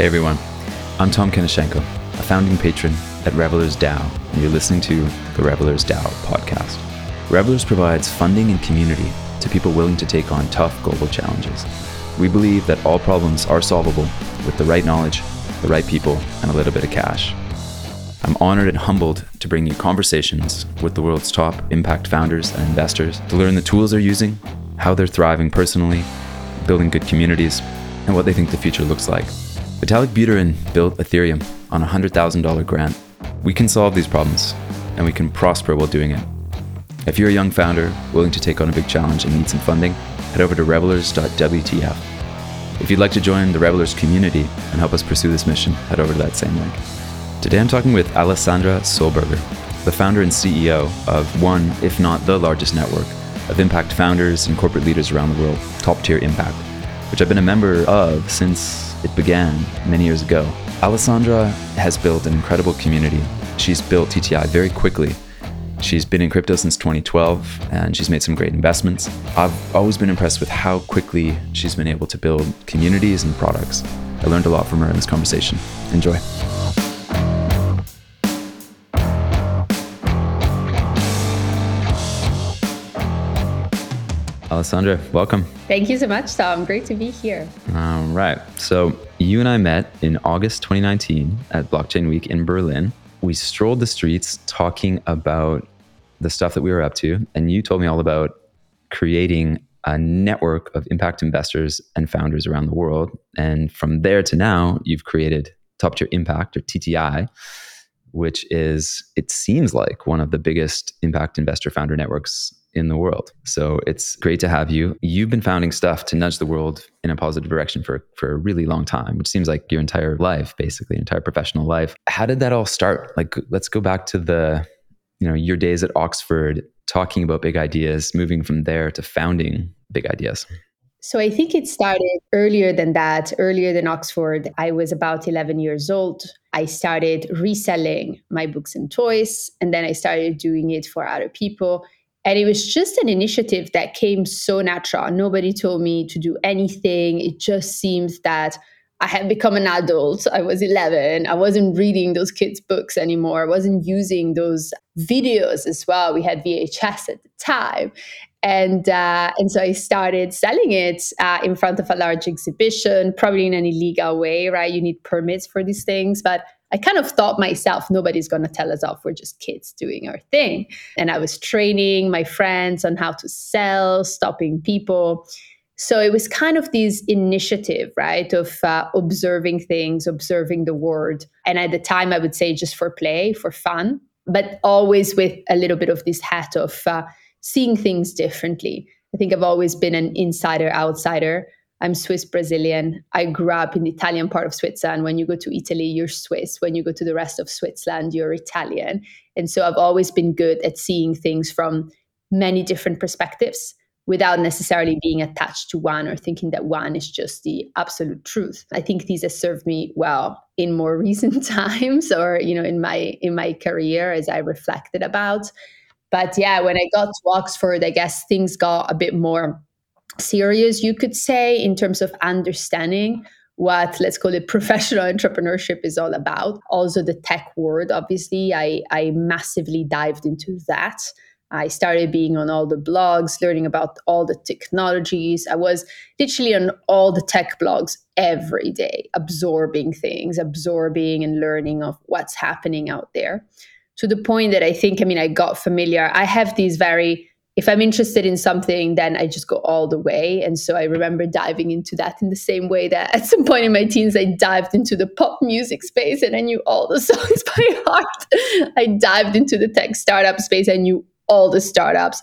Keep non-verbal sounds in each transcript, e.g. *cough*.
Hey everyone, I'm Tom Kenashenko, a founding patron at Revellers DAO, and you're listening to the Revellers DAO podcast. Revellers provides funding and community to people willing to take on tough global challenges. We believe that all problems are solvable with the right knowledge, the right people, and a little bit of cash. I'm honored and humbled to bring you conversations with the world's top impact founders and investors to learn the tools they're using, how they're thriving personally, building good communities, and what they think the future looks like. Vitalik Buterin built Ethereum on a $100,000 grant. We can solve these problems, and we can prosper while doing it. If you're a young founder willing to take on a big challenge and need some funding, head over to revellers.wtf. If you'd like to join the Revellers community and help us pursue this mission, head over to that same link. Today I'm talking with Alessandra Sollberger, the founder and CEO of one, if not the largest network of impact founders and corporate leaders around the world, Top Tier Impact, which I've been a member of since it began many years ago. Alessandra has built an incredible community. She's built TTI very quickly. She's been in crypto since 2012 and she's made some great investments. I've always been impressed with how quickly she's been able to build communities and products. I learned a lot from her in this conversation. Enjoy. Alessandra, welcome. Thank you so much, Tom. Great to be here. All right. So, you and I met in August 2019 at Blockchain Week in Berlin. We strolled the streets talking about the stuff that we were up to. And you told me all about creating a network of impact investors and founders around the world. And from there to now, you've created Top Tier Impact or TTI, which is, it seems like, one of the biggest impact investor founder networks in the world. So it's great to have you. You've been founding stuff to nudge the world in a positive direction for, for a really long time, which seems like your entire life, basically, entire professional life. How did that all start? Like, let's go back to the, you know, your days at Oxford, talking about big ideas, moving from there to founding big ideas. So I think it started earlier than that, earlier than Oxford. I was about 11 years old. I started reselling my books and toys, and then I started doing it for other people. And it was just an initiative that came so natural. Nobody told me to do anything. It just seemed that I had become an adult. I was 11. I wasn't reading those kids' books anymore. I wasn't using those videos as well. We had VHS at the time. And, uh, and so I started selling it uh, in front of a large exhibition, probably in an illegal way, right? You need permits for these things. But I kind of thought myself, nobody's going to tell us off. We're just kids doing our thing. And I was training my friends on how to sell, stopping people. So it was kind of this initiative, right, of uh, observing things, observing the world. And at the time, I would say just for play, for fun, but always with a little bit of this hat of uh, seeing things differently. I think I've always been an insider outsider. I'm Swiss Brazilian. I grew up in the Italian part of Switzerland. When you go to Italy, you're Swiss. When you go to the rest of Switzerland, you're Italian. And so I've always been good at seeing things from many different perspectives without necessarily being attached to one or thinking that one is just the absolute truth. I think these have served me well in more *laughs* recent times or you know in my in my career as I reflected about. But yeah, when I got to Oxford, I guess things got a bit more serious, you could say, in terms of understanding what let's call it professional *laughs* entrepreneurship is all about. Also, the tech world, obviously, I, I massively dived into that. I started being on all the blogs, learning about all the technologies. I was literally on all the tech blogs every day, absorbing things, absorbing and learning of what's happening out there to the point that I think, I mean, I got familiar. I have these very if I'm interested in something, then I just go all the way. And so I remember diving into that in the same way that at some point in my teens, I dived into the pop music space and I knew all the *laughs* songs by heart. I dived into the tech startup space. I knew all the startups,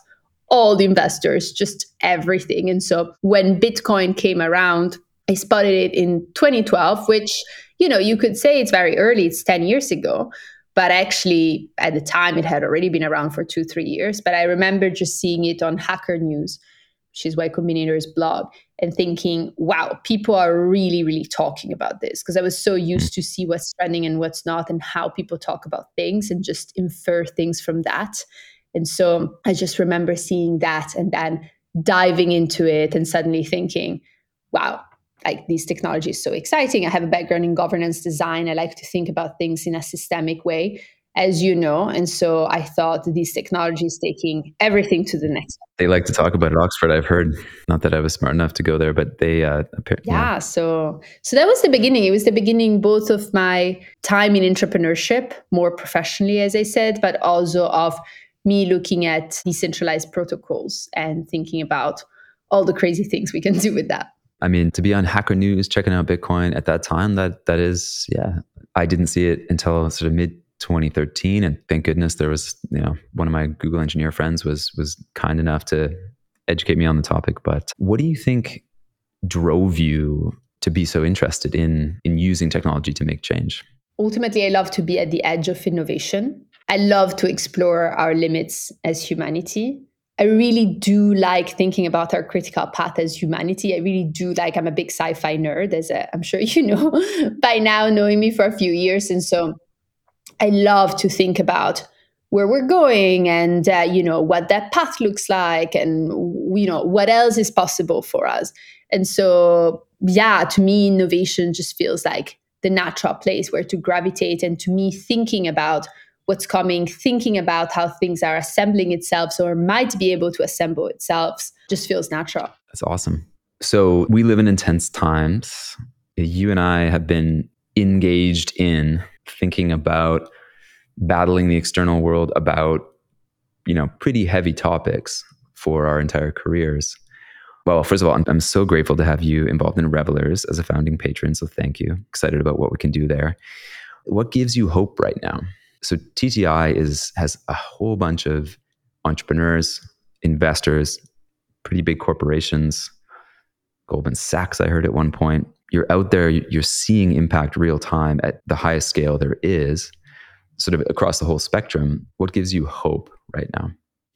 all the investors, just everything. And so when Bitcoin came around, I spotted it in 2012, which, you know, you could say it's very early, it's 10 years ago. But actually, at the time, it had already been around for two, three years. But I remember just seeing it on Hacker News, which is Y Combinator's blog, and thinking, wow, people are really, really talking about this. Because I was so mm. used to see what's trending and what's not, and how people talk about things and just infer things from that. And so I just remember seeing that and then diving into it and suddenly thinking, wow, like this technology is so exciting. I have a background in governance design. I like to think about things in a systemic way as you know. And so I thought this technology is taking everything to the next. They like to talk about at Oxford. I've heard. Not that I was smart enough to go there, but they. Uh, appear, yeah, yeah. So so that was the beginning. It was the beginning both of my time in entrepreneurship, more professionally, as I said, but also of me looking at decentralized protocols and thinking about all the crazy things we can do with that. I mean, to be on Hacker News checking out Bitcoin at that time, that that is, yeah. I didn't see it until sort of mid 2013 and thank goodness there was you know one of my google engineer friends was was kind enough to educate me on the topic. But what do you think drove you to be so interested in in using technology to make change? Ultimately i love to be at the edge of innovation. I love to explore our limits as humanity I really do like thinking about our critical path as humanity. I really do like, I'm a big sci fi nerd, as i am sure *laughs* you know by now, knowing me for a few years. And so I love to think about where we're going and uh, you know what that path looks like and you know what else is possible for us and so yeah to me innovation just feels like the natural place where to gravitate and to me thinking about what's coming thinking about how things are assembling itself or might be able to assemble itself just feels natural. That's awesome. So we live in intense times. You and i have been engaged in thinking about battling the external world about you know pretty heavy topics for our entire careers. Well first of all I'm, I'm, so grateful to have you involved in revellers as a founding patron. So thank you. Excited about what we can do there. What gives you hope right now so tti is has a whole bunch of entrepreneurs investors pretty big corporations goldman sachs i heard at one point you're out there, you're seeing impact real time at the highest scale there is, sort of across the whole spectrum. What gives you hope right now?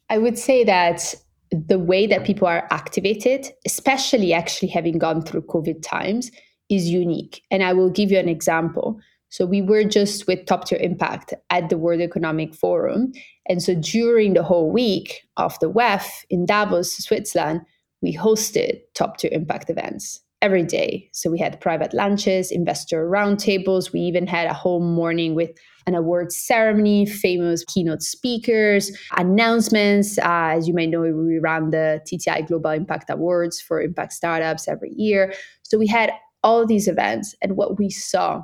I would say that the way that people are activated, especially actually having gone through COVID times, is unique. And I will give you an example. So we were just with Top Tier Impact at the World Economic Forum. And so during the whole week of the WEF in Davos, Switzerland, we hosted Top Tier Impact events every day. So we had private lunches, investor roundtables. We even had a whole morning with an awards ceremony, famous keynote speakers, announcements. Uh, as you may know, we run the TTI Global Impact Awards for impact startups every year. So we had all these events, and what we saw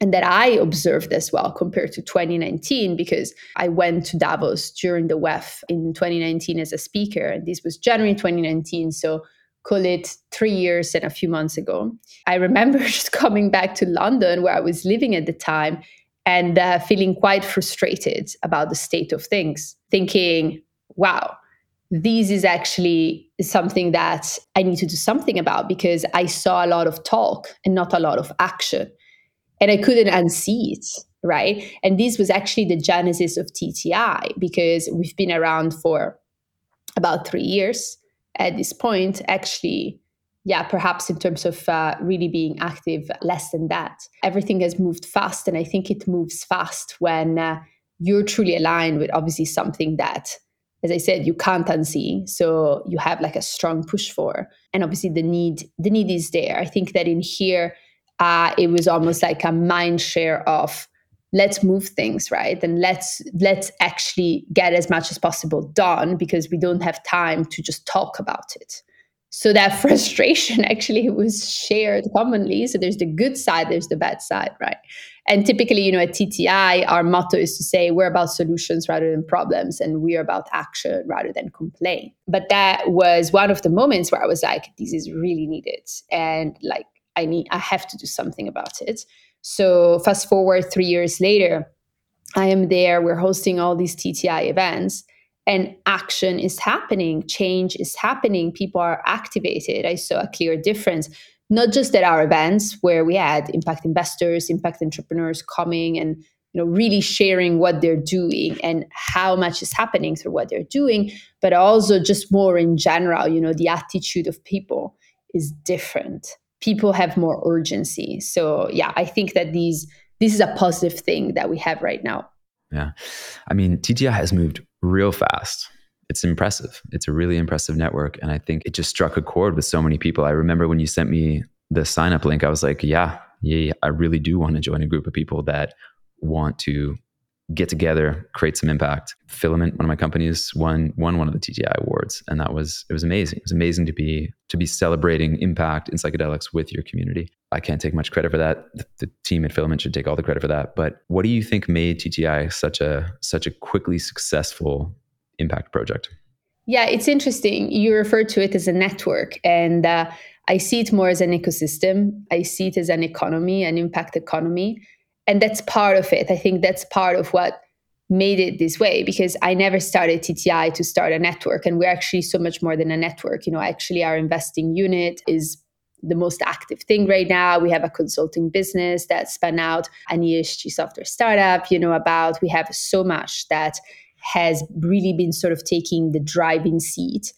and that I observed as well compared to 2019 because I went to Davos during the WEF in 2019 as a speaker, and this was January 2019. So call it three years and a few months ago. I remember *laughs* just coming back to London, where I was living at the time, and uh, feeling quite frustrated about the state of things, thinking, wow, this is actually something that I need to do something about because I saw a lot of talk and not a lot of action. And I couldn't unsee it, right? And this was actually the genesis of TTI because we've been around for about three years at this point actually yeah perhaps in terms of uh, really being active less than that. Everything has moved fast and i think it moves fast when uh, you're truly aligned with obviously something that as i said you can't unsee so you have like a strong push for. And obviously the need the need is there. I think that in here uh, it was almost like a mind share of let's move things right? And let's let's actually get as much as possible done because we don't have time to just talk about it. So that *laughs* frustration actually was shared commonly. So there's the good side there's the bad side right? And typically you know at tti our motto is to say we're about solutions rather than problems and we're about action rather than complain but that was one of the moments where i was like this is really needed. And like i need i have to do something about it so, fast forward three years later, I am there, we're hosting all these TTI events, and action is happening, change is happening, people are activated. I saw a clear difference, not just at our events where we had impact investors, impact entrepreneurs coming and you know really sharing what they're doing and how much is happening through what they're doing but also just more in general you know the attitude of people is different people have more urgency. So yeah, I think that these this is a positive thing that we have right now. Yeah. I mean, TTI has moved real fast. It's impressive. It's a really impressive network. And I think it just struck a chord with so many people. I remember when you sent me the sign up link, I was like, yeah, yeah, I really do want to join a group of people that want to get together, create some impact. Filament, one of my companies, won won one of the TTI awards, and that was it was amazing. It was amazing to be to be celebrating impact in psychedelics with your community. I can't take much credit for that. The, the team at Filament should take all the credit for that. But what do you think made TTI such a such a quickly successful impact project? Yeah, it's interesting. You refer to it as a network, and uh, I see it more as an ecosystem. I see it as an economy, an impact economy and that's part of it. I think that's part of what made it this way because I never started TTI to start a network. And we're actually so much more than a network. You know, actually, our investing unit is the most active thing right now. We have a consulting business that spun out an ESG software startup, you know, about we have so much that has really been sort of taking the driving seat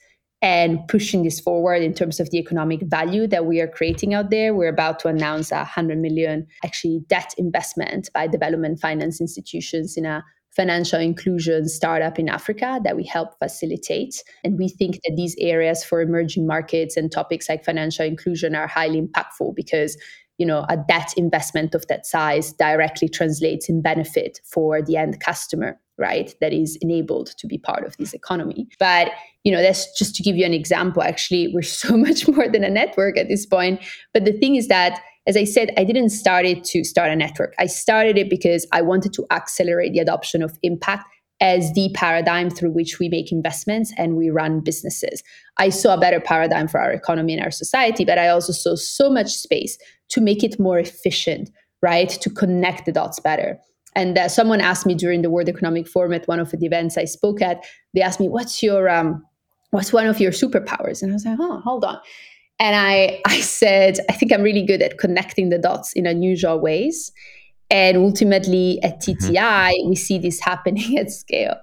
and pushing this forward in terms of the economic value that we are creating out there. We're about to announce a 100 million actually debt investment by development finance institutions in a financial inclusion startup in Africa that we help facilitate. And we think that these areas for emerging markets and topics like financial inclusion are highly impactful because you know a debt investment of that size directly translates in benefit for the end customer right that is enabled to be part of this economy. But you know that's just to give you an example actually we're *laughs* so much more than a network at this point. But the thing is that as i said i didn't start it to start a network. I started it because i wanted to accelerate the adoption of impact as the paradigm through which we make investments and we run businesses. I saw a better paradigm for our economy and our society, but I also saw so much space to make it more efficient, right? To connect the dots better. And uh, someone asked me during the World Economic Forum at one of the events I spoke at, they asked me, what's your, um, what's one of your superpowers? And I was like, oh, hold on. And I, I said, I think I'm really good at connecting the dots in unusual ways. And ultimately, at TTI, mm-hmm. we see this happening *laughs* at scale.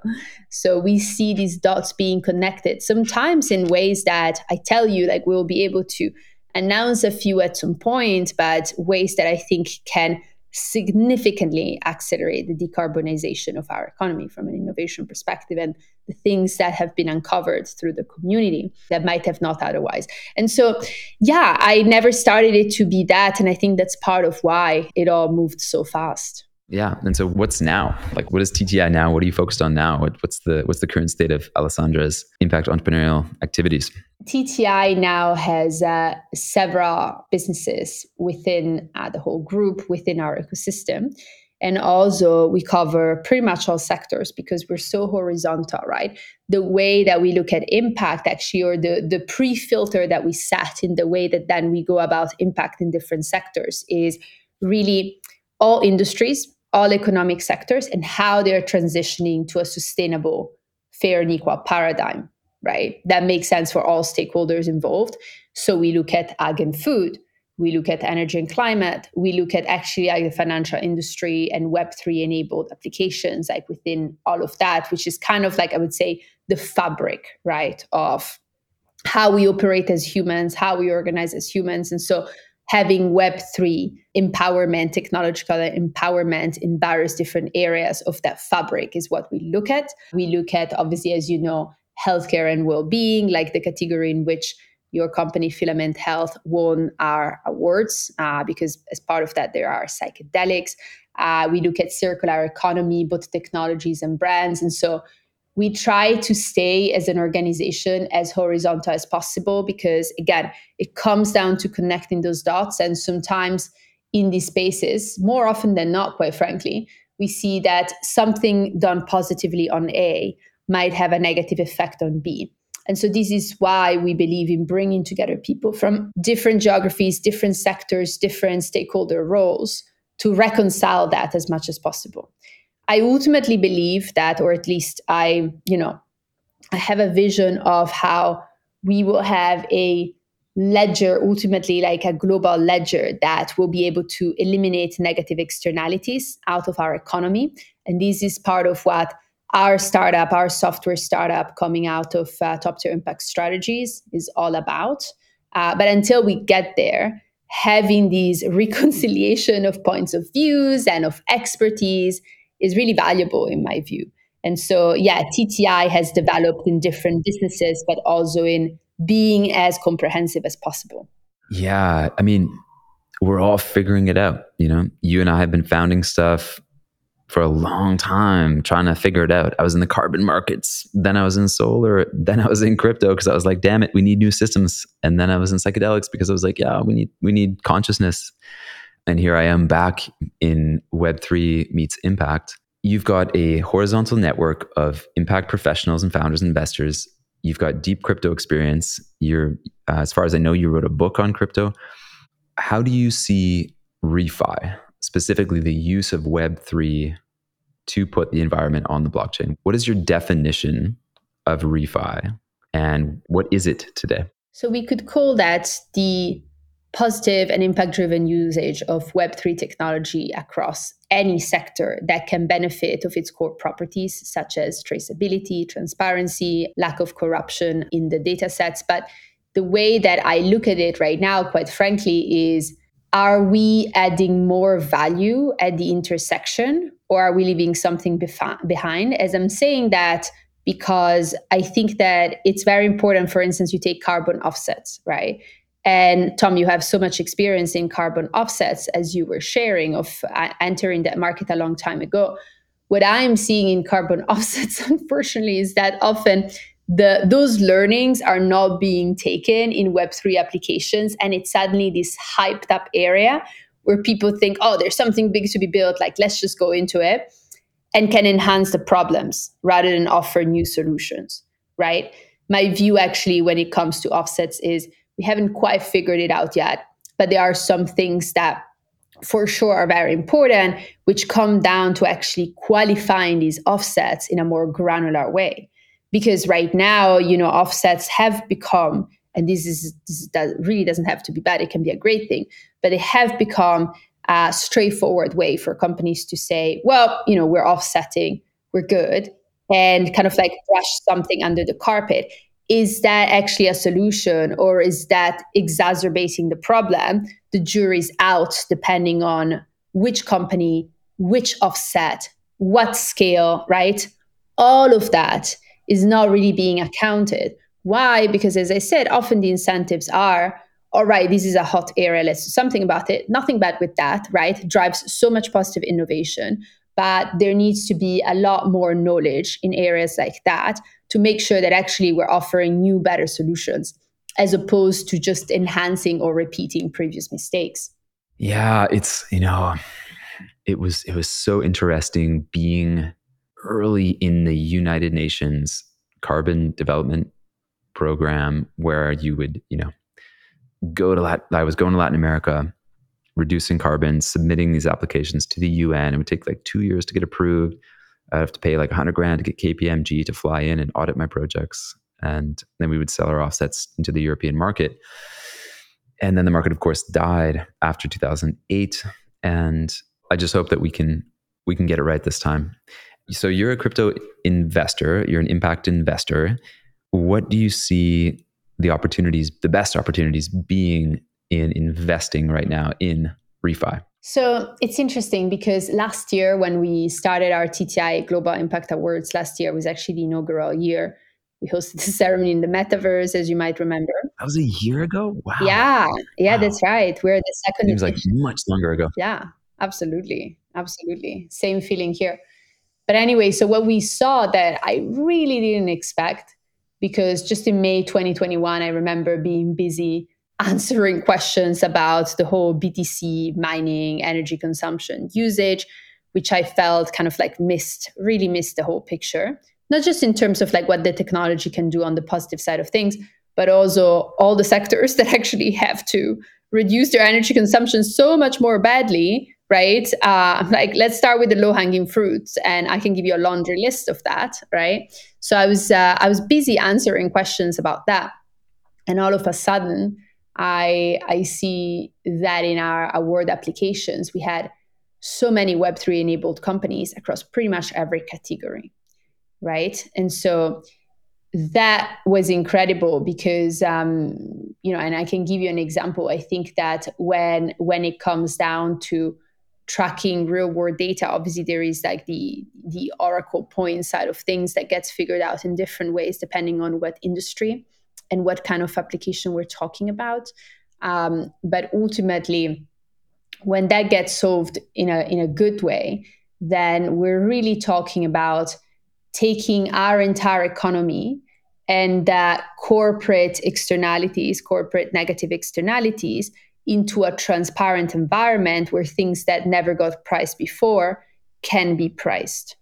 So we see these dots being connected, sometimes in ways that I tell you, like we'll be able to announce a few at some point, but ways that I think can significantly accelerate the decarbonization of our economy from an innovation perspective and the things that have been uncovered through the community that might have not otherwise. And so, yeah, I never started it to be that. And I think that's part of why it all moved so fast. Yeah. And so what's now? Like what is TTI now? What are you focused on now? What, what's the what's the current state of Alessandra's impact entrepreneurial activities? TTI now has uh, several businesses within uh, the whole group, within our ecosystem. And also, we cover pretty much all sectors because we're so horizontal, right? The way that we look at impact, actually, or the, the pre filter that we set in the way that then we go about impact in different sectors is really all industries, all economic sectors and how they're transitioning to a sustainable, fair, and equal paradigm, right? That makes sense for all stakeholders involved. So we look at ag and food, we look at energy and climate, we look at actually like the financial industry and Web3 enabled applications, like within all of that, which is kind of like, I would say, the fabric, right, of how we operate as humans, how we organize as humans. And so having Web3 empowerment, technological empowerment in various different areas of that fabric is what we look at. We look at, obviously, as you know, healthcare and well being, like the category in which your company Filament Health won our awards, uh, because as part of that, there are psychedelics. Uh, we look at circular economy, both technologies and brands. And so we try to stay as an organization as horizontal as possible because again it comes down to connecting those dots and sometimes in these spaces more often than not quite frankly we see that something done positively on a might have a negative effect on b and so this is why we believe in bringing together people from different geographies different sectors different stakeholder roles to reconcile that as much as possible I ultimately believe that, or at least I, you know, I have a vision of how we will have a ledger, ultimately like a global ledger that will be able to eliminate negative externalities out of our economy. And this is part of what our startup, our software startup coming out of uh, top tier impact strategies is all about. Uh, but until we get there, having these *laughs* reconciliation of points of views and of expertise is really valuable in my view. And so, yeah, TTI has developed in different businesses, but also in being as comprehensive as possible. Yeah. I mean, we're all figuring it out. You know, you and I have been founding stuff for a long time trying to figure it out. I was in the carbon markets, then I was in solar, then I was in crypto because I was like, damn it, we need new systems. And then I was in psychedelics because I was like, yeah, we need we need consciousness. And here I am back in Web3 meets impact. You've got a horizontal network of impact professionals and founders and investors. You've got deep crypto experience. You're, uh, as far as I know, you wrote a book on crypto. How do you see refi, specifically the use of Web3 to put the environment on the blockchain? What is your definition of refi and what is it today? So we could call that the positive and impact driven usage of Web3 technology across any sector that can benefit of its core properties, such as traceability, transparency, lack of corruption in the data sets. But the way that I look at it right now, quite frankly, is are we adding more value at the intersection or are we leaving something behind? As I'm saying that, because I think that it's very important, for instance, you take carbon offsets, right? And Tom, you have so much experience in carbon offsets as you were sharing of uh, entering that market a long time ago. What I'm seeing in carbon *laughs* offsets, unfortunately, is that often the those learnings are not being taken in Web3 applications, and it's suddenly this hyped up area where people think, oh, there's something big to be built, like let's just go into it, and can enhance the problems rather than offer new solutions, right? My view actually when it comes to offsets is we haven't quite figured it out yet, but there are some things that for sure are very important, which come down to actually qualifying these offsets in a more granular way. Because right now, you know, offsets have become, and this is this does, really doesn't have to be bad; it can be a great thing, but they have become a straightforward way for companies to say, well, you know, we're offsetting, we're good, and kind of like brush something under the carpet is that actually a solution or is that exacerbating the problem? The jury's out depending on which company, which offset, what scale, right? All of that is not really being accounted. Why? Because as I said, often the incentives are all right, this is a hot area, let's do something about it. Nothing bad with that, right? Drives so much positive innovation. But there needs to be a lot more knowledge in areas like that to make sure that actually we're offering new, better solutions as opposed to just enhancing or repeating previous mistakes. Yeah, it's, you know, it was it was so interesting being early in the United Nations carbon development program where you would, you know, go to Latin, I was going to Latin America, reducing carbon, submitting these applications to the UN. It would take like two years to get approved. I'd have to pay like 100 grand to get KPMG to fly in and audit my projects. And then we would sell our offsets into the European market. And then the market, of course, died after 2008. And I just hope that we can we can get it right this time. So you're a crypto investor, you're an impact investor. What do you see the opportunities, the best opportunities being in investing right now in refi? So it's interesting because last year, when we started our TTI Global Impact Awards, last year was actually the inaugural year. We hosted *laughs* the ceremony in the metaverse, as you might remember. That was a year ago. Wow. Yeah, yeah, wow. that's right. We're the second. Seems like much longer ago. Yeah, absolutely, absolutely. Same feeling here. But anyway, so what we saw that I really didn't expect, because just in May 2021, I remember being busy answering *laughs* questions about the whole BTC mining, energy consumption, usage, which I felt kind of like missed, really missed the whole picture. Not just in terms of like what the technology can do on the positive side of things, but also all the sectors *laughs* that actually have to reduce their energy consumption so much more badly, right? Uh, *laughs* like, let's start with the low hanging fruits, and I can give you a laundry list of that, right? So I was uh, I was busy answering questions about that, and all of a sudden, I I see that in our award applications, we had so many Web3 enabled companies across pretty much every category, right? And so that was incredible because um, you know, and I can give you an example. I think that when when it comes down to tracking real world data obviously there is like the the oracle point side of things that gets figured out in different ways depending on what industry and what kind of application we're talking about. Um, but ultimately, when that gets solved in a in a good way, then we're really talking about taking our entire economy and that corporate externalities, corporate negative externalities, into a transparent environment where things that never got priced before can be priced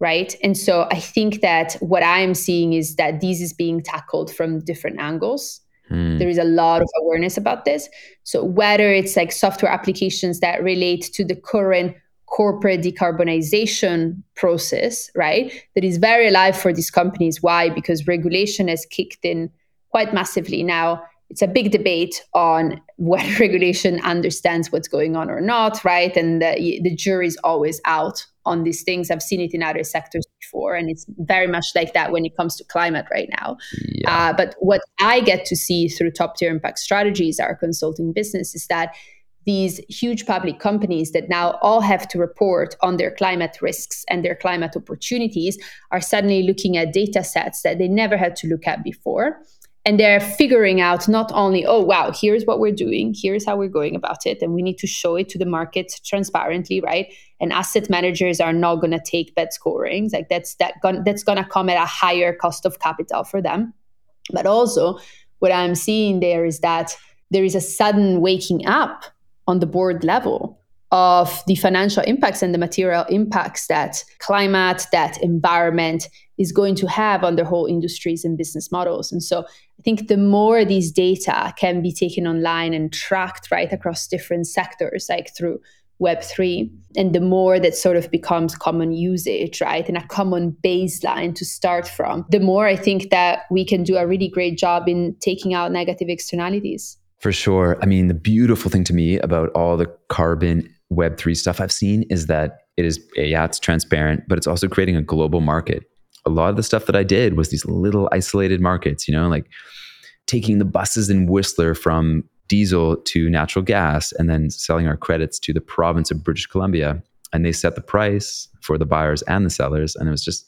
right? And so i think that what i am seeing is that this is being tackled from different angles. Hmm. there is a lot of awareness about this. So whether it's like software applications that relate to the current corporate decarbonization process right that is very alive for these companies. Why? Because regulation has kicked in quite massively now it's a big debate on whether *laughs* regulation understands what's going on or not, right? And the, the jury's always out on these things. I've seen it in other sectors before, and it's very much like that when it comes to climate right now. Yeah. Uh, but what I get to see through top tier impact strategies, our consulting business, is that these huge public companies that now all have to report on their climate risks and their climate opportunities are suddenly looking at data sets that they never had to look at before and they're figuring out not only oh wow here's what we're doing here's how we're going about it and we need to show it to the market transparently right? And asset managers are not going to take bad scorings. Like that's that that's going to come at a higher cost of capital for them. But also what i'm seeing there is that there is a sudden waking up on the board level of the financial impacts and the material impacts that climate, that environment is going to have on their whole industries and business models. And so I think the more these data can be taken online and tracked right across different sectors, like through Web3, and the more that sort of becomes common usage, right, and a common baseline to start from, the more I think that we can do a really great job in taking out negative externalities. For sure. I mean, the beautiful thing to me about all the carbon Web3 stuff I've seen is that it is, yeah, it's transparent, but it's also creating a global market. A lot of the stuff that I did was these little isolated markets, you know, like taking the buses in Whistler from diesel to natural gas and then selling our credits to the province of British Columbia. And they set the price for the buyers and the sellers. And it was just,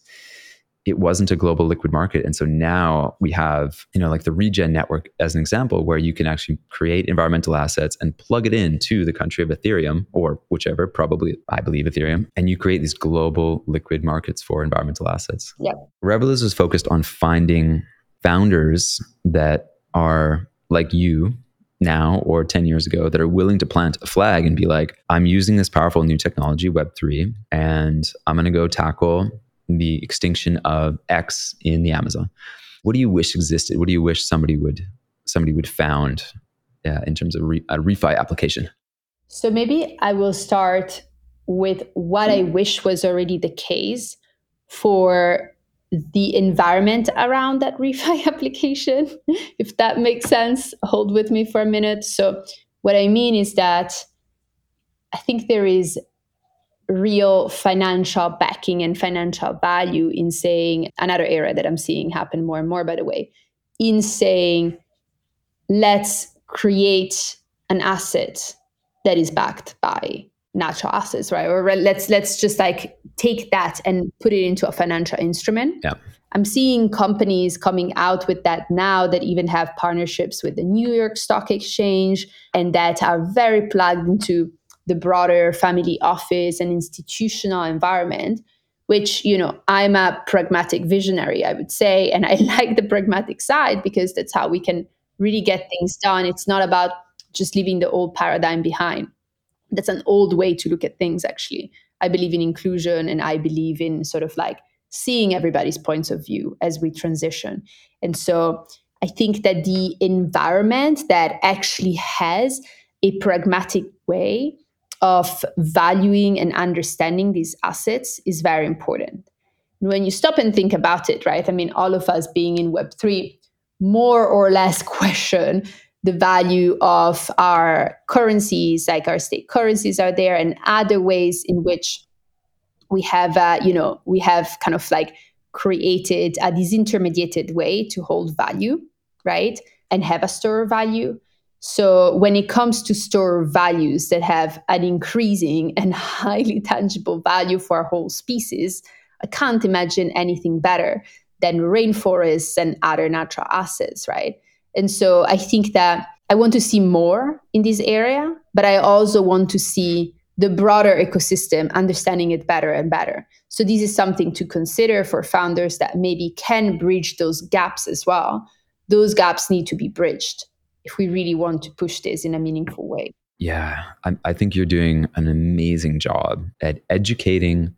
it wasn't a global liquid market. And so now we have, you know, like the Regen network as an example, where you can actually create environmental assets and plug it into the country of Ethereum or whichever, probably, I believe, Ethereum. And you create these global liquid markets for environmental assets. Yeah. Revellers is focused on finding founders that are like you now or 10 years ago that are willing to plant a flag and be like, I'm using this powerful new technology, Web3, and I'm going to go tackle the extinction of X in the Amazon. What do you wish existed? What do you wish somebody would somebody would found uh, in terms of re- a refi application? So maybe I will start with what I wish was already the case for the environment around that *laughs* refi application, if that makes sense. Hold with me for a minute. So, what I mean is that I think there is real financial backing and financial value in saying another area that I'm seeing happen more and more, by the way, in saying, let's create an asset that is backed by natural assets, right? Or let's let's just like take that and put it into a financial instrument. Yeah. I'm seeing companies coming out with that now that even have partnerships with the New York Stock Exchange and that are very plugged into the broader family office and institutional environment which you know i'm a pragmatic visionary i would say and i *laughs* like the pragmatic side because that's how we can really get things done. It's not about just leaving the old paradigm behind. That's an old way to look at things actually. I believe in inclusion and i believe in sort of like seeing everybody's points of view as we transition. And so i think that the environment that actually has a pragmatic way of valuing and understanding these assets is very important. When you stop and think about it, right? I mean, all of us being in Web3 more or less *laughs* question the value of our currencies, like our state currencies are there, and other ways in which we have, uh, you know, we have kind of like created a disintermediated way to hold value, right? And have a store of value. So when it comes to store values that have an increasing and *laughs* highly tangible value for a whole species, I can't imagine anything better than rainforests and other natural assets, right? And so I think that I want to see more in this area, but I also want to see the broader ecosystem, understanding it better and better. So, this is something to consider for founders that maybe can bridge those gaps as well. Those gaps need to be bridged if we really want to push this in a meaningful way. Yeah, I, I think you're doing an amazing job at educating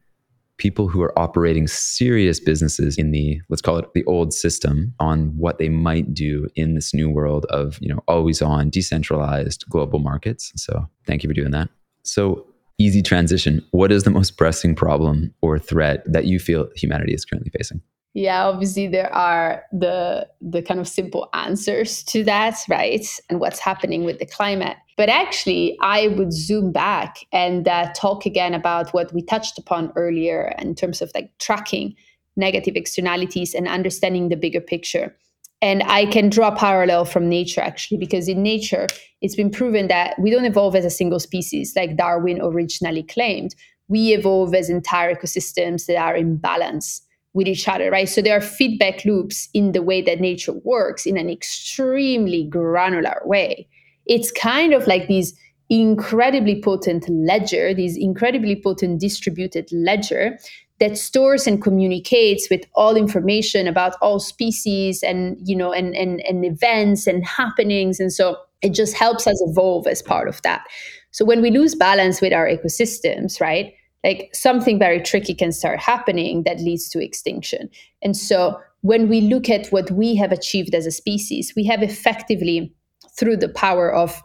people who are operating serious businesses in the let's call it the old system on what they might do in this new world of you know always on decentralized global markets. So thank you for doing that. So easy transition. What is the most pressing problem or threat that you feel humanity is currently facing yeah obviously there are the the kind of simple answers to that right? And what's happening with the climate. But actually i would zoom back and uh, talk again about what we touched upon earlier in terms of like tracking negative externalities and understanding the bigger picture. And i can draw a parallel from nature actually because in nature it's been proven that we don't evolve as a single species like darwin originally claimed. We evolve as entire ecosystems that are in balance with each other, right? So there are feedback loops in the way that nature works in an extremely granular way. It's kind of like these incredibly potent ledger, this incredibly potent distributed ledger that stores and communicates with all information about all species and you know and, and, and events and happenings. And so it just helps us evolve as part of that. So when we lose balance with our ecosystems, right? Like something very tricky can start happening that leads to extinction. And so when we look at what we have achieved as a species, we have effectively, through the power of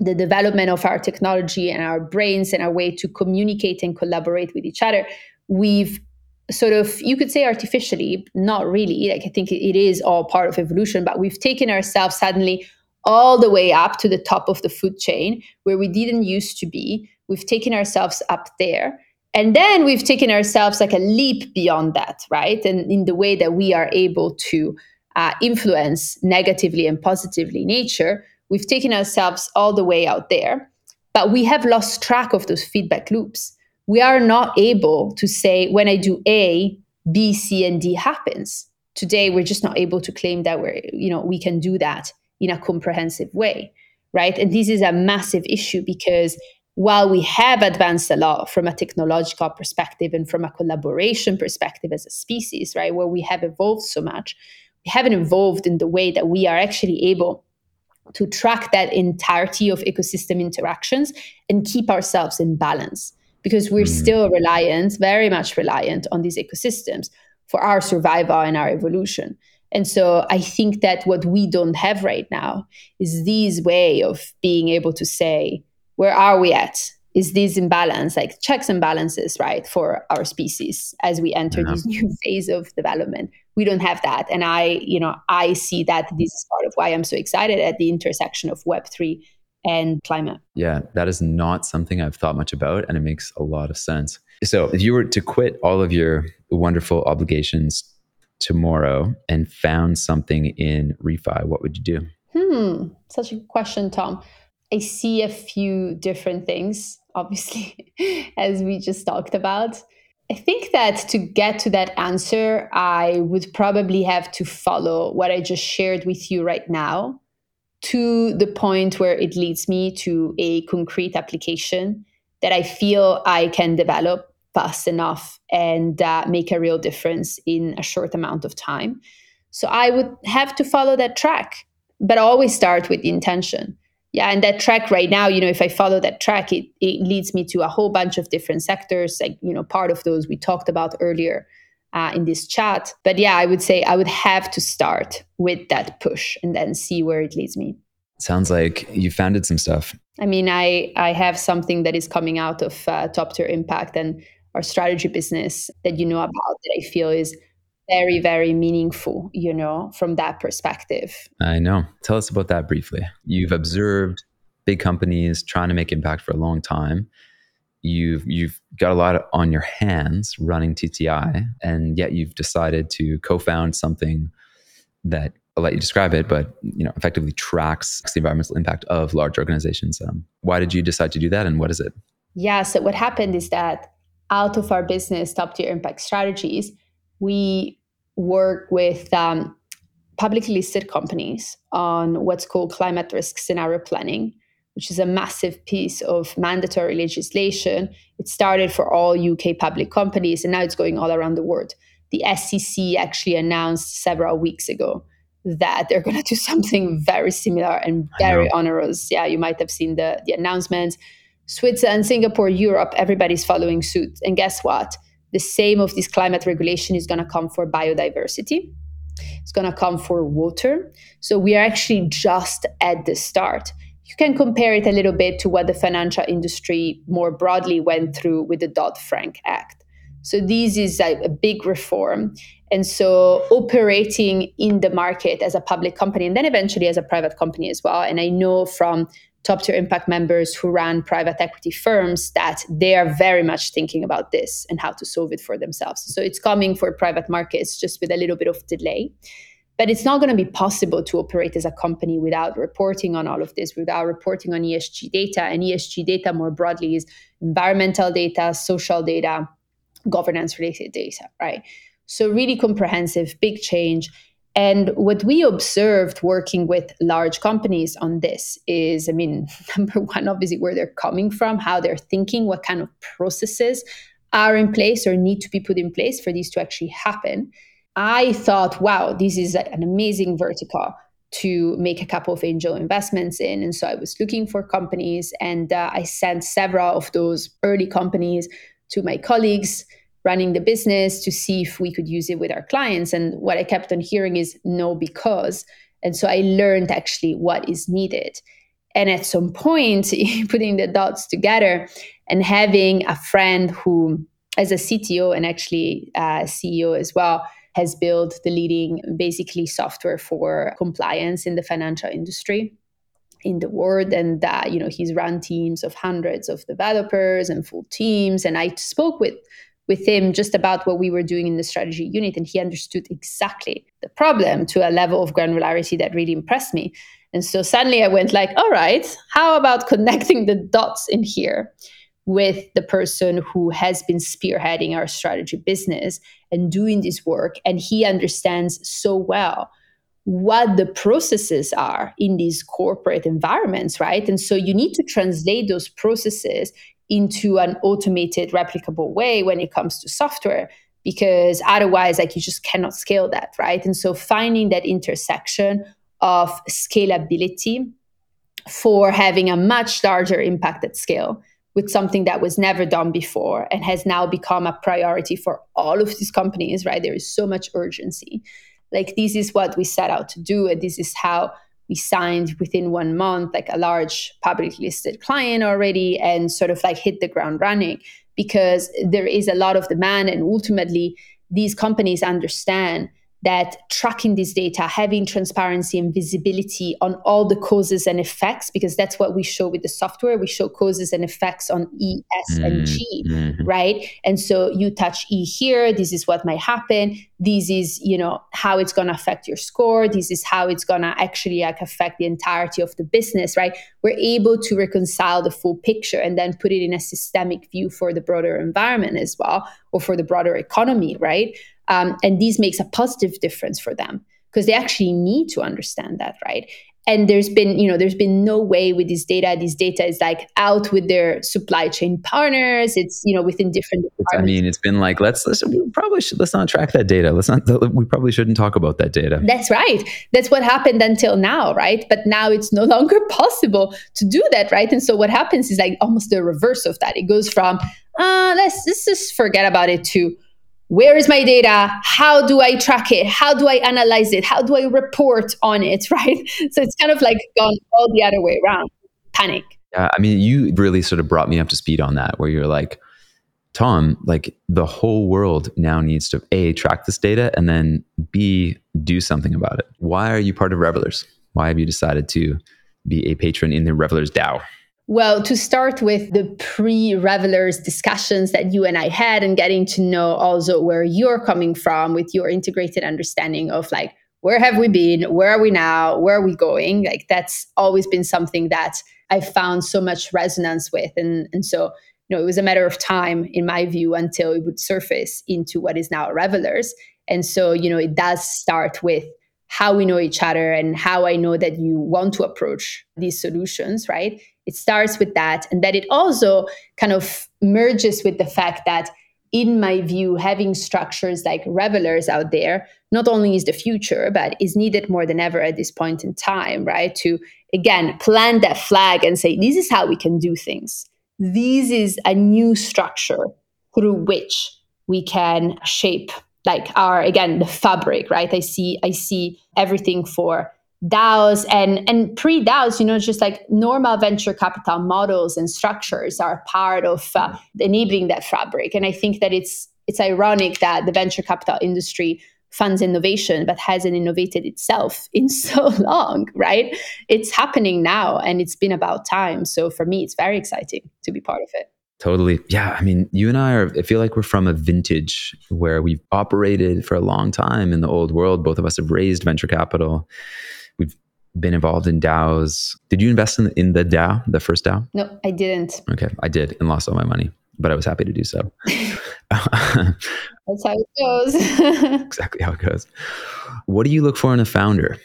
the development of our technology and our brains and our way to communicate and collaborate with each other, we've sort of, you could say artificially, not really, like I think it is all part of evolution, but we've taken ourselves suddenly all the way up to the top of the food chain where we didn't used to be We've taken ourselves up there. And then we've taken ourselves like a leap beyond that, right? And in the way that we are able to uh, influence negatively and positively nature, we've taken ourselves all the way out there. But we have lost track of those feedback loops. We are not able to say, when I do A, B, C, and D happens. Today, we're just not able to claim that we're, you know, we can do that in a comprehensive way, right? And this is a massive issue because while we have advanced a lot from a technological perspective and from a collaboration perspective as a species, right, where we have evolved so much, we haven't evolved in the way that we are actually able to track that entirety of ecosystem interactions and keep ourselves in balance because we're mm. still reliant, very much reliant on these ecosystems for our survival and our evolution. And so I think that what we don't have right now is this way of being able to say, where are we at? Is this imbalance, like checks and balances, right, for our species as we enter yeah. this new *laughs* phase of development? We don't have that. And I, you know, I see that this is part of why I'm so excited at the intersection of Web3 and climate. Yeah, that is not something I've thought much about, and it makes a lot of sense. So, if you were to quit all of your wonderful obligations tomorrow and found something in refi, what would you do? Hmm, such a question, Tom. I see a few different things, obviously, *laughs* as we just talked about. I think that to get to that answer, I would probably have to follow what I just shared with you right now to the point where it leads me to a concrete application that I feel I can develop fast enough and uh, make a real difference in a short amount of time. So I would have to follow that track, but always start with the intention. Yeah and that track right now you know if i follow that track it, it leads me to a whole bunch of different sectors like you know part of those we talked about earlier uh, in this chat. But yeah i would say i would have to start with that push and then see where it leads me. Sounds like you founded some stuff. I mean i i have something that is coming out of uh, top tier impact and our strategy business that you know about that i feel is very, very meaningful, you know, from that perspective. I know. Tell us about that briefly. You've observed big companies trying to make impact for a long time. You've you've got a lot on your hands running TTI, and yet you've decided to co-found something that I'll let you describe it, but you know, effectively tracks the environmental impact of large organizations. Um, why did you decide to do that, and what is it? Yeah, so what happened is that out of our business, top tier impact strategies, we work with um, publicly listed companies on what's called climate risk scenario planning, which is a massive piece of mandatory legislation. It started for all UK public companies and now it's going all around the world. The SEC actually announced several weeks ago that they're going to do *laughs* something very similar and very onerous. Yeah, you might have seen the, the announcements. Switzerland, Singapore, Europe, everybody's following suit. And guess what? The same of this climate regulation is going to come for biodiversity. It's going to come for water. So we are actually just at the start. You can compare it a little bit to what the financial industry more broadly went through with the Dodd Frank Act. So this is a, a, big reform. And so operating in the market as a public company and then eventually as a private company as well. And I know from top tier impact members who run private equity firms that they are very much thinking about this and how to solve it for themselves. So it's coming for private markets just with a little bit of delay. But it's not going to be possible to operate as a company without reporting on all of this, without reporting on ESG data. And ESG data more broadly is environmental data, social data, governance related data, right? So, really comprehensive, big change. And what we observed working with large companies on this is, I mean, *laughs* number one, obviously where they're coming from, how they're thinking, what kind of processes are in place or need to be put in place for these to actually happen. I thought, wow, this is an amazing vertical to make a couple of angel investments in. And so I was looking for companies and uh, I sent several of those early companies to my colleagues running the business to see if we could use it with our clients. And what I kept on hearing is no, because. And so I learned actually what is needed. And at some point, *laughs* putting the dots together and having a friend who, as a CTO and actually uh, a CEO as well, has built the leading basically software for compliance in the financial industry in the world and that you know he's run teams of hundreds of developers and full teams and i spoke with with him just about what we were doing in the strategy unit and he understood exactly the problem to a level of granularity that really impressed me. And so suddenly i went like all right how about connecting the dots in here with the person who has been spearheading our strategy business and doing this work and he understands so well what the processes are in these corporate environments right? And so you need to translate those processes into an automated replicable way when it comes to software because otherwise like you just cannot scale that right? And so finding that intersection of scalability for having a much larger impact at scale with something that was never done before and has now become a priority for all of these companies right? There is so much urgency. Like this is what we set out to do and this is how we signed within one month like a large publicly listed client already and sort of like hit the ground running because there is a lot of demand and ultimately these companies understand that tracking this data, having transparency and visibility on all the causes and effects, because that's what we show with the software. We show causes and effects on E, S, mm-hmm. and G, mm-hmm. right? And so you touch E here, this is what might happen. This is, you know, how it's going to affect your score. This is how it's going to actually like affect the entirety of the business, right? We're able to reconcile the full picture and then put it in a systemic view for the broader environment as well, or for the broader economy, right? Um, and this makes a positive difference for them because they actually need to understand that, right? And there's been, you know, there's been no way with this data. This data is like out with their supply chain partners. It's, you know, within different. I mean, it's been like let's let's we probably should let's not track that data. Let's not. We probably shouldn't talk about that data. That's right. That's what happened until now, right? But now it's no *laughs* longer possible to do that, right? And so what happens is like almost the reverse of that. It goes from uh, let's let's just forget about it too. where is my data? How do i track it? How do i analyze it? How do i report on it *laughs* right? So it's kind of like gone all the other way around. Panic. Yeah i mean you really sort of brought me up to speed on that where you're like tom like the whole world now needs to a track this data and then b do something about it. Why are you part of revellers? Why have you decided to be a patron in the revellers dao well, to start with the pre revellers discussions that you and I had, and getting to know also where you're coming from with your integrated understanding of like, where have we been? Where are we now? Where are we going? Like, that's always been something that I found so much resonance with. And, and so, you know, it was a matter of time, in my view, until it would surface into what is now revellers. And so, you know, it does start with how we know each other and how I know that you want to approach these solutions, right? It starts with that. And that it also kind of merges with the fact that, in my view, having structures like revellers out there not only is the future, but is needed more than ever at this point in time, right? To again plant that flag and say, this is how we can do things. This is a new structure through which we can shape like our again the fabric right i see i see everything for DAOs and and pre DAOs, you know, just like normal venture capital models and structures are part of uh, enabling that fabric. And I think that it's it's ironic that the venture capital industry funds innovation but hasn't innovated itself in *laughs* so long, right? It's happening now, and it's been about time. So for me, it's very exciting to be part of it. Totally. Yeah. I mean, you and I are, I feel like we're from a vintage where we've operated for a long time in the old world. Both of us have raised venture capital. Been involved in DAOs. Did you invest in, in the DAO, the first DAO? No, I didn't. Okay. I did and lost all my money, but I was happy to do so. *laughs* That's how it goes. *laughs* exactly how it goes. What do you look for in a founder?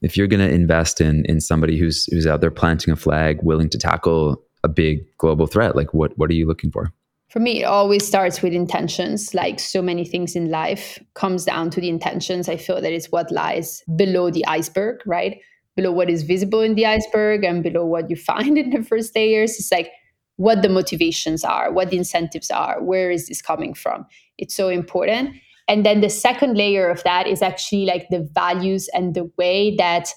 If you're going to invest in in somebody who's who's out there planting a flag, willing to tackle a big global threat like what what are you looking for for me it always starts with intentions like so many things in life comes down to the intentions i feel that it's what lies below the iceberg right below what is visible in the iceberg and below what you find *laughs* in the first layers it's like what the motivations are what the incentives are where is this coming from it's so important and then the second layer of that is actually like the values and the way that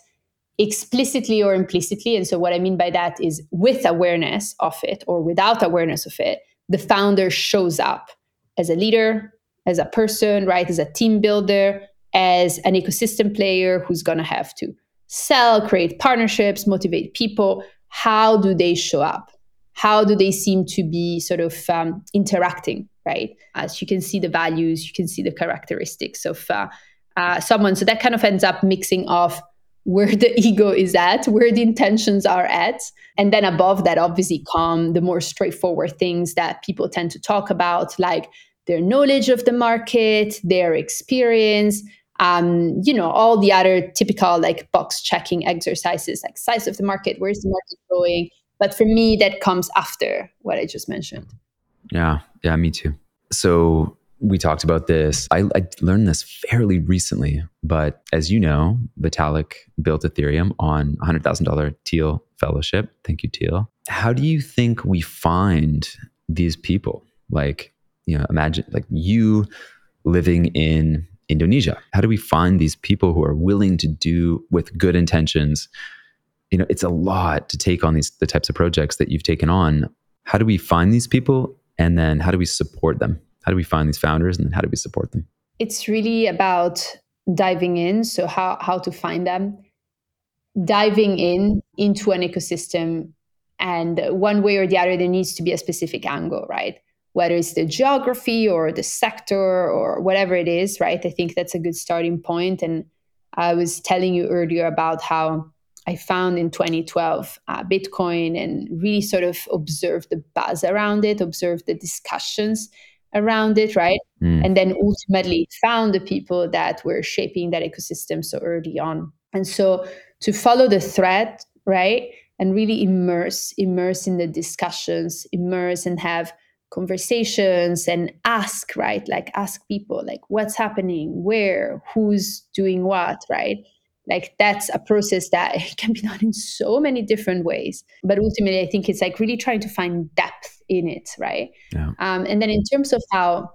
explicitly or implicitly. And so, what I mean by that is with awareness of it or without awareness of it, the founder shows up as a leader, as a person, right? As a team builder, as an ecosystem player who's going to have to sell, create partnerships, motivate people. How do they show up? How do they seem to be sort of um, interacting, right? As you can see the values, you can see the characteristics of uh, uh, someone. So that kind of ends up mixing of where the *laughs* ego is at, where the intentions are at. And then above that, obviously, come the more straightforward things that people tend to talk about, like their knowledge of the market, their experience, um, you know, all the other typical like box checking exercises, like size of the market, where's the market going. But for me, that comes after what I just mentioned. Yeah, yeah, me too. So we talked about this. I, I, learned this fairly recently, but as you know, Vitalik built Ethereum on $100,000 Thiel fellowship. Thank you, Thiel. How do you think we find these people? Like, you know, imagine like you living in Indonesia. How do we find these people who are willing to do with good intentions? You know, it's a lot to take on these the types of projects that you've taken on. How do we find these people and then how do we support them? how do we find these founders and then how do we support them? It's really about diving in. So how how to find them, diving in into an ecosystem, and one way or the other, there needs to be a specific angle, right? Whether it's the geography or the sector or whatever it is, right? I think that's a good starting point. And I was telling you earlier about how I found in 2012 uh, Bitcoin and really sort of observed the buzz around it, observed the discussions around it, right? Mm. And then ultimately found the people that were shaping that ecosystem so early on. And so to follow the thread, right? And really immerse, immerse in the discussions, immerse and have conversations and ask, right? Like ask people like what's happening, where, who's doing what, right? like that's a process that *laughs* can be done in so many different ways but ultimately i think it's like really trying to find depth in it right yeah. um, and then in terms of how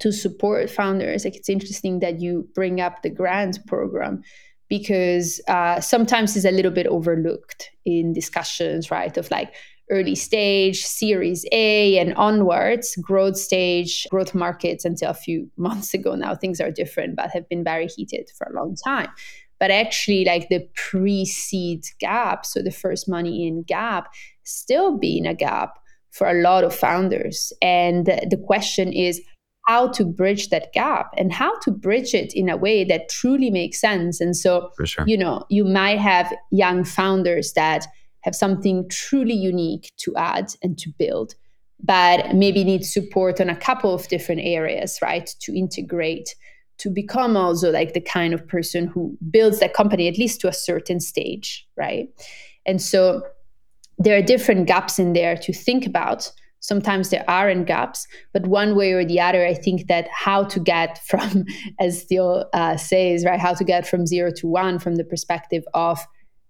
to support founders like it's interesting that you bring up the grant program because uh, sometimes it's a little bit overlooked in discussions right of like early stage series a and onwards growth stage growth markets until a few *laughs* months ago. Now things are different but have been very heated for a long time. But actually like the pre-seed gap so the first money in gap still being a gap for a lot of founders. And the question is how to bridge that gap and how to bridge it in a way that truly makes sense. And so sure. you know you might have young founders that have something truly unique to add and to build but maybe need support on a couple of different areas right to integrate to become also like the kind of person who builds that company at least to a certain stage, right? And so there are different gaps in there to think about. Sometimes there aren't gaps, but one way or the other, I think that how to get *laughs* from, as Thiel uh, says, right, how to get from zero to one from the perspective of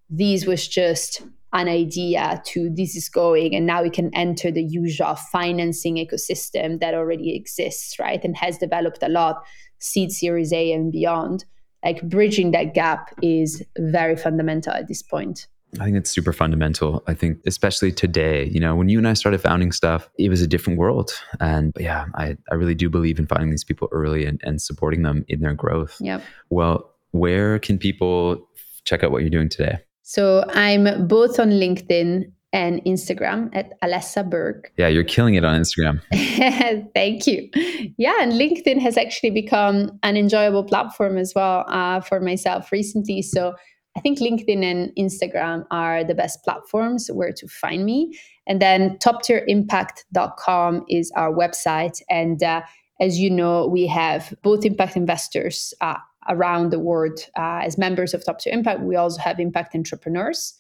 these was just an idea to this is going and now we can enter the usual financing ecosystem that already exists right and has developed a lot seed series a and beyond like bridging that gap is very fundamental at this point I think it's super fundamental. I think, especially today, you know, when you and I started founding stuff, it was a different world. And yeah, I, I really do believe in finding these people early and, and supporting them in their growth. Yeah. Well, where can people check out what you're doing today? So I'm both on LinkedIn and Instagram at Alessa Berg. Yeah, you're killing it on Instagram. *laughs* Thank you. Yeah, and LinkedIn has actually become an enjoyable platform as well uh, for myself recently. So I think LinkedIn and Instagram are the best platforms where to find me. And then toptierimpact.com is our website. And uh, as you know, we have both impact investors uh, around the world uh, as members of Top Tier Impact. We also have impact entrepreneurs,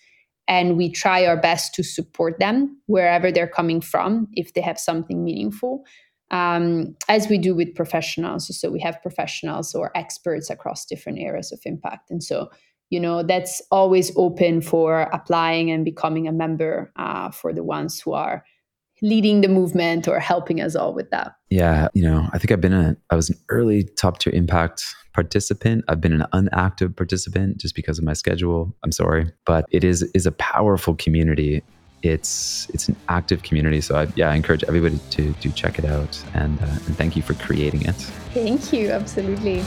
and we try our best to support them wherever they're coming from if they have something meaningful, um, as we do with professionals. So we have professionals or experts across different areas of impact, and so you know that's always open for applying and becoming a member uh, for the ones who are leading the movement or helping us all with that? Yeah, you know, I think I've been a I was an early top tier impact participant. I've been an unactive participant just because of my schedule. I'm sorry, but it is is a powerful community. It's it's an active community, so I, yeah, I encourage everybody to to check it out and uh, and thank you for creating it. Thank you, absolutely.